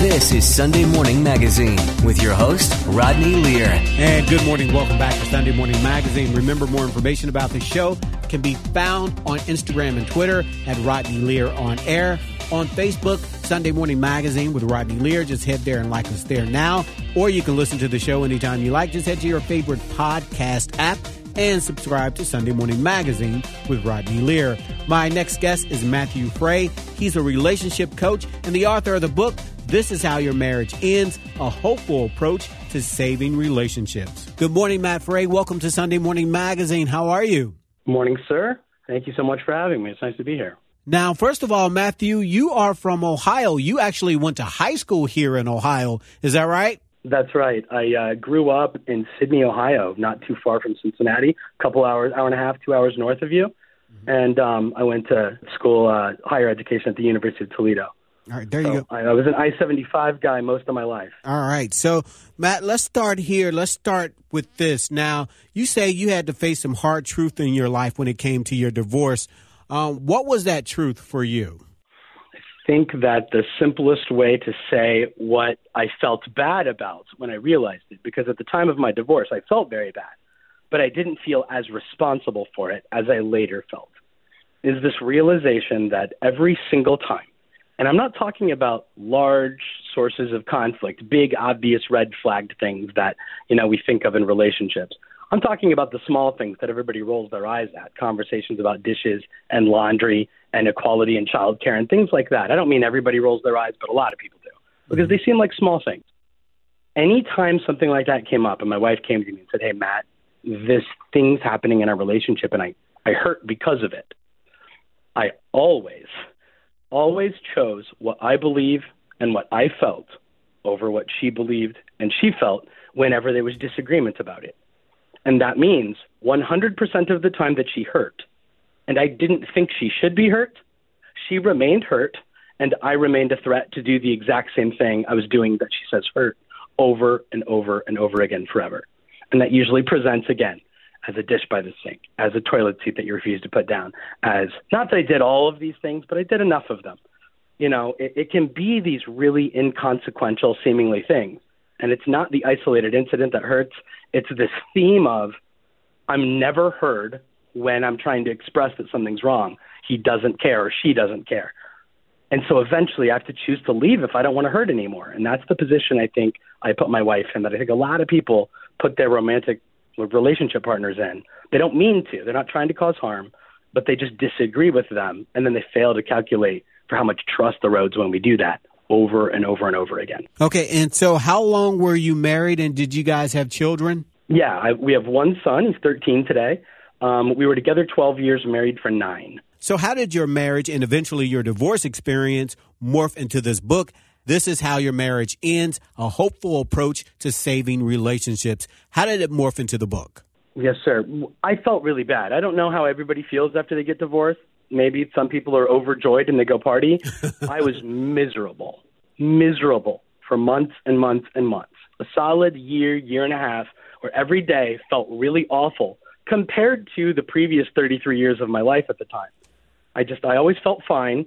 This is Sunday Morning Magazine with your host, Rodney Lear. And good morning. Welcome back to Sunday Morning Magazine. Remember, more information about the show can be found on Instagram and Twitter at Rodney Lear on air. On Facebook, Sunday Morning Magazine with Rodney Lear. Just head there and like us there now. Or you can listen to the show anytime you like. Just head to your favorite podcast app and subscribe to Sunday Morning Magazine with Rodney Lear. My next guest is Matthew Fray. He's a relationship coach and the author of the book, This is How Your Marriage Ends A Hopeful Approach to Saving Relationships. Good morning, Matt Fray. Welcome to Sunday Morning Magazine. How are you? Morning, sir. Thank you so much for having me. It's nice to be here. Now, first of all, Matthew, you are from Ohio. You actually went to high school here in Ohio. Is that right? That's right. I uh, grew up in Sidney, Ohio, not too far from Cincinnati, a couple hours, hour and a half, two hours north of you. Mm-hmm. And um, I went to school, uh, higher education at the University of Toledo. All right, there so you go. I, I was an I 75 guy most of my life. All right. So, Matt, let's start here. Let's start with this. Now, you say you had to face some hard truth in your life when it came to your divorce. Um, what was that truth for you? I think that the simplest way to say what I felt bad about when I realized it, because at the time of my divorce, I felt very bad, but I didn't feel as responsible for it as I later felt, is this realization that every single time, and I'm not talking about large sources of conflict, big, obvious red flagged things that, you know, we think of in relationships. I'm talking about the small things that everybody rolls their eyes at conversations about dishes and laundry and equality and childcare and things like that. I don't mean everybody rolls their eyes, but a lot of people do because they seem like small things. Anytime something like that came up and my wife came to me and said, Hey, Matt, this thing's happening in our relationship and I, I hurt because of it, I always, always chose what I believe and what I felt over what she believed and she felt whenever there was disagreement about it. And that means 100% of the time that she hurt, and I didn't think she should be hurt, she remained hurt, and I remained a threat to do the exact same thing I was doing that she says hurt over and over and over again forever. And that usually presents again as a dish by the sink, as a toilet seat that you refuse to put down, as not that I did all of these things, but I did enough of them. You know, it, it can be these really inconsequential, seemingly things. And it's not the isolated incident that hurts, it's this theme of I'm never heard when I'm trying to express that something's wrong. He doesn't care or she doesn't care. And so eventually I have to choose to leave if I don't want to hurt anymore. And that's the position I think I put my wife in that I think a lot of people put their romantic relationship partners in. They don't mean to. They're not trying to cause harm, but they just disagree with them and then they fail to calculate for how much trust the roads when we do that over and over and over again. Okay, and so how long were you married and did you guys have children? Yeah, I, we have one son. He's 13 today. Um, we were together 12 years, married for nine. So, how did your marriage and eventually your divorce experience morph into this book? This is how your marriage ends a hopeful approach to saving relationships. How did it morph into the book? Yes, sir. I felt really bad. I don't know how everybody feels after they get divorced. Maybe some people are overjoyed and they go party. I was miserable, miserable for months and months and months. A solid year, year and a half, where every day felt really awful compared to the previous 33 years of my life at the time. I just, I always felt fine.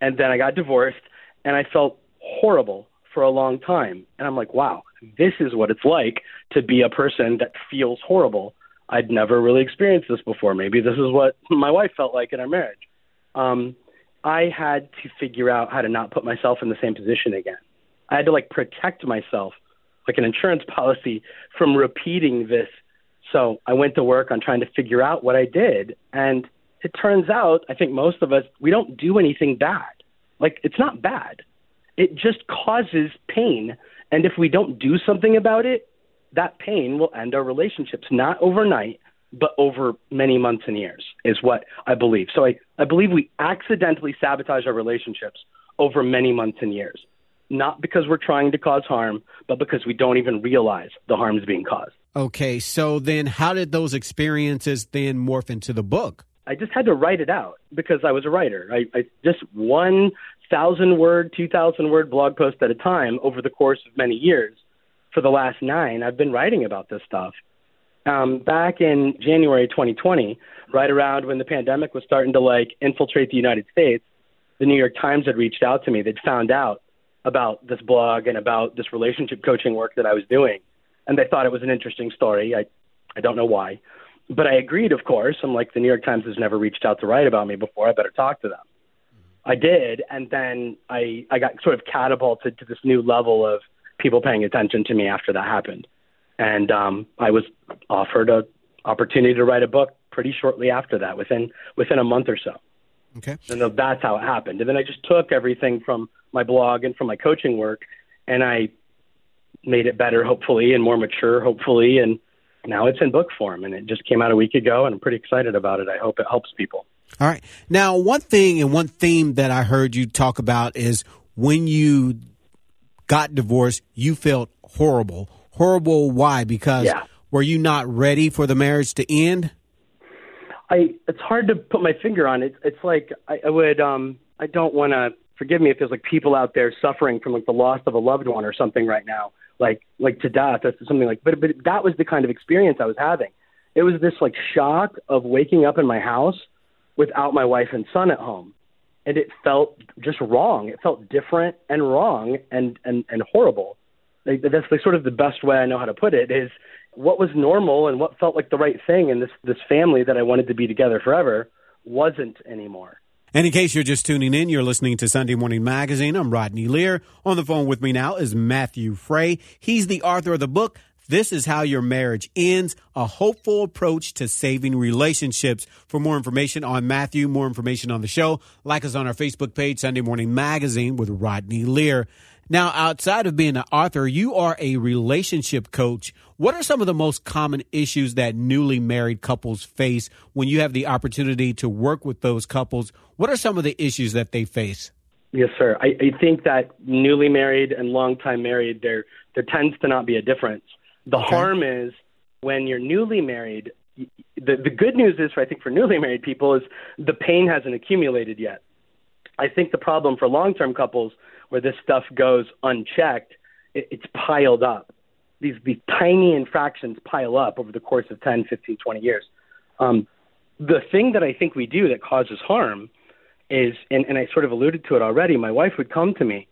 And then I got divorced and I felt horrible for a long time. And I'm like, wow, this is what it's like to be a person that feels horrible I'd never really experienced this before. Maybe this is what my wife felt like in our marriage. Um, I had to figure out how to not put myself in the same position again. I had to like protect myself, like an insurance policy, from repeating this. So I went to work on trying to figure out what I did. And it turns out, I think most of us, we don't do anything bad. Like, it's not bad. It just causes pain. And if we don't do something about it, that pain will end our relationships, not overnight, but over many months and years, is what I believe. So I, I believe we accidentally sabotage our relationships over many months and years, not because we're trying to cause harm, but because we don't even realize the harm is being caused. Okay, so then how did those experiences then morph into the book? I just had to write it out because I was a writer. I, I just one thousand word, two thousand word blog post at a time over the course of many years for the last nine, I've been writing about this stuff. Um, back in January 2020, right around when the pandemic was starting to like infiltrate the United States, the New York Times had reached out to me. They'd found out about this blog and about this relationship coaching work that I was doing, and they thought it was an interesting story. I I don't know why, but I agreed. Of course, I'm like the New York Times has never reached out to write about me before. I better talk to them. I did, and then I I got sort of catapulted to this new level of people paying attention to me after that happened, and um, I was offered a opportunity to write a book pretty shortly after that, within within a month or so. Okay, and that's how it happened. And then I just took everything from my blog and from my coaching work, and I made it better, hopefully, and more mature, hopefully, and now it's in book form, and it just came out a week ago, and I'm pretty excited about it. I hope it helps people. All right. Now, one thing and one theme that I heard you talk about is when you got divorced, you felt horrible. Horrible. Why? Because yeah. were you not ready for the marriage to end? I. It's hard to put my finger on it. It's like I, I would. Um. I don't want to. Forgive me if there's like people out there suffering from like the loss of a loved one or something right now, like like to death or something like. But but that was the kind of experience I was having. It was this like shock of waking up in my house without my wife and son at home. And it felt just wrong. It felt different and wrong and, and, and horrible. Like, that's the sort of the best way I know how to put it is what was normal and what felt like the right thing in this, this family that I wanted to be together forever wasn't anymore. And in case you're just tuning in, you're listening to Sunday Morning Magazine. I'm Rodney Lear. On the phone with me now is Matthew Fray. He's the author of the book, this is how your marriage ends, a hopeful approach to saving relationships. For more information on Matthew, more information on the show, like us on our Facebook page, Sunday Morning Magazine with Rodney Lear. Now, outside of being an author, you are a relationship coach. What are some of the most common issues that newly married couples face when you have the opportunity to work with those couples? What are some of the issues that they face? Yes, sir. I, I think that newly married and long time married, there there tends to not be a difference. The okay. harm is when you're newly married. The the good news is, for, I think, for newly married people is the pain hasn't accumulated yet. I think the problem for long term couples where this stuff goes unchecked, it, it's piled up. These these tiny infractions pile up over the course of 10, 15, 20 years. Um, the thing that I think we do that causes harm is, and, and I sort of alluded to it already. My wife would come to me,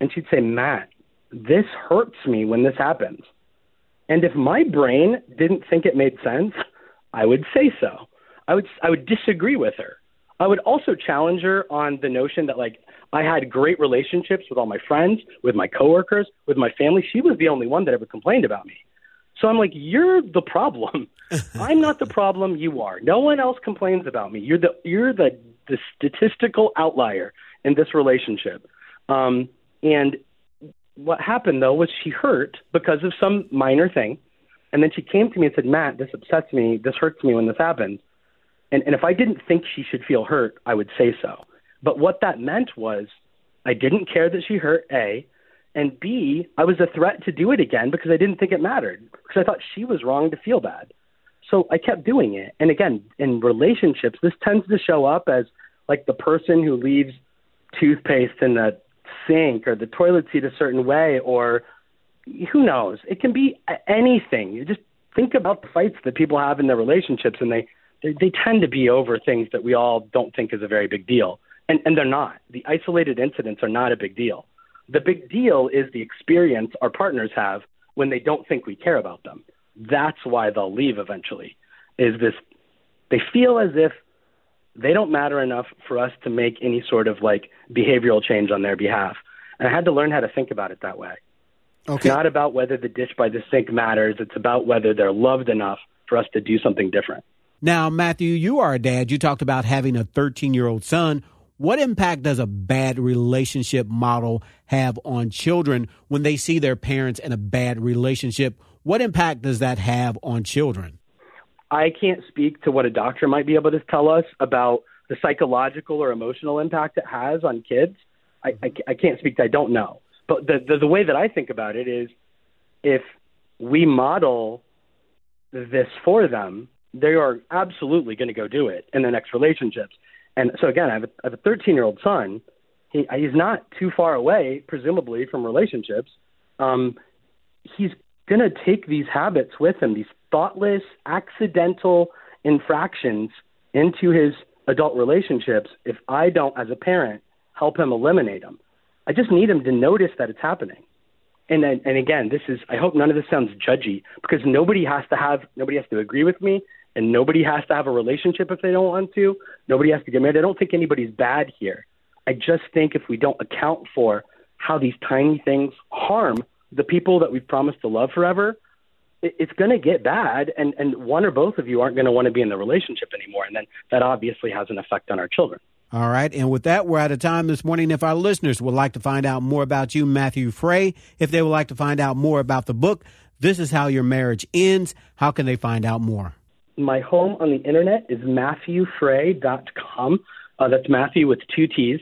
and she'd say, "Matt, this hurts me when this happens." And if my brain didn't think it made sense, I would say so. I would I would disagree with her. I would also challenge her on the notion that like I had great relationships with all my friends, with my coworkers, with my family. She was the only one that ever complained about me. So I'm like, you're the problem. I'm not the problem. You are. No one else complains about me. You're the you're the the statistical outlier in this relationship. Um, and what happened though was she hurt because of some minor thing, and then she came to me and said, "Matt, this upsets me. This hurts me when this happens." And and if I didn't think she should feel hurt, I would say so. But what that meant was I didn't care that she hurt A, and B, I was a threat to do it again because I didn't think it mattered because I thought she was wrong to feel bad. So I kept doing it. And again, in relationships, this tends to show up as like the person who leaves toothpaste in the sink or the toilet seat a certain way or who knows? It can be anything. You just think about the fights that people have in their relationships, and they they, they tend to be over things that we all don't think is a very big deal, and and they're not. The isolated incidents are not a big deal. The big deal is the experience our partners have when they don't think we care about them. That's why they'll leave eventually. Is this? They feel as if they don't matter enough for us to make any sort of like behavioral change on their behalf. And I had to learn how to think about it that way. Okay. It's not about whether the dish by the sink matters. It's about whether they're loved enough for us to do something different. Now, Matthew, you are a dad. You talked about having a 13 year old son. What impact does a bad relationship model have on children when they see their parents in a bad relationship? What impact does that have on children? I can't speak to what a doctor might be able to tell us about the psychological or emotional impact it has on kids. I, I, I can't speak to. I don't know. But the, the the way that I think about it is, if we model this for them, they are absolutely going to go do it in their next relationships. And so again, I have a, I have a 13 year old son. He he's not too far away, presumably from relationships. Um, he's going to take these habits with him, these thoughtless, accidental infractions into his adult relationships if I don't, as a parent, help him eliminate them. I just need him to notice that it's happening. And then, and again, this is I hope none of this sounds judgy because nobody has to have nobody has to agree with me and nobody has to have a relationship if they don't want to. Nobody has to get married. I don't think anybody's bad here. I just think if we don't account for how these tiny things harm the people that we've promised to love forever, it's going to get bad, and and one or both of you aren't going to want to be in the relationship anymore, and then that obviously has an effect on our children. All right. And with that, we're out of time this morning. If our listeners would like to find out more about you, Matthew Fray, if they would like to find out more about the book, This is How Your Marriage Ends, how can they find out more? My home on the internet is matthewfray.com. Uh, that's Matthew with two T's.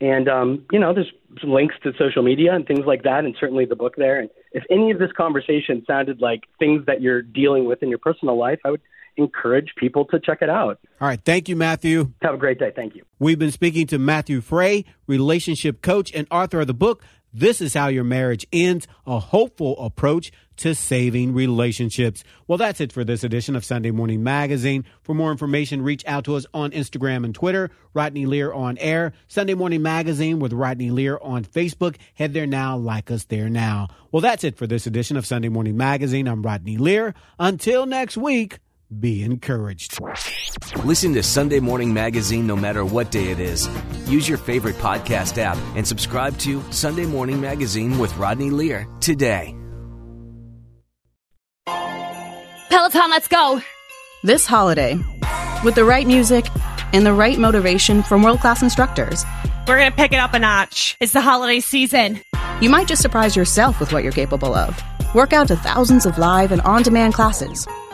And, um, you know, there's links to social media and things like that, and certainly the book there. And if any of this conversation sounded like things that you're dealing with in your personal life, I would encourage people to check it out. All right. Thank you, Matthew. Have a great day. Thank you. We've been speaking to Matthew Fray, relationship coach and author of the book, This is How Your Marriage Ends, a hopeful approach to saving relationships. Well, that's it for this edition of Sunday Morning Magazine. For more information, reach out to us on Instagram and Twitter, Rodney Lear on air, Sunday Morning Magazine with Rodney Lear on Facebook. Head there now, like us there now. Well, that's it for this edition of Sunday Morning Magazine. I'm Rodney Lear. Until next week, be encouraged. Listen to Sunday Morning Magazine no matter what day it is. Use your favorite podcast app and subscribe to Sunday Morning Magazine with Rodney Lear today. Peloton, let's go! This holiday, with the right music and the right motivation from world class instructors, we're going to pick it up a notch. It's the holiday season. You might just surprise yourself with what you're capable of. Work out to thousands of live and on demand classes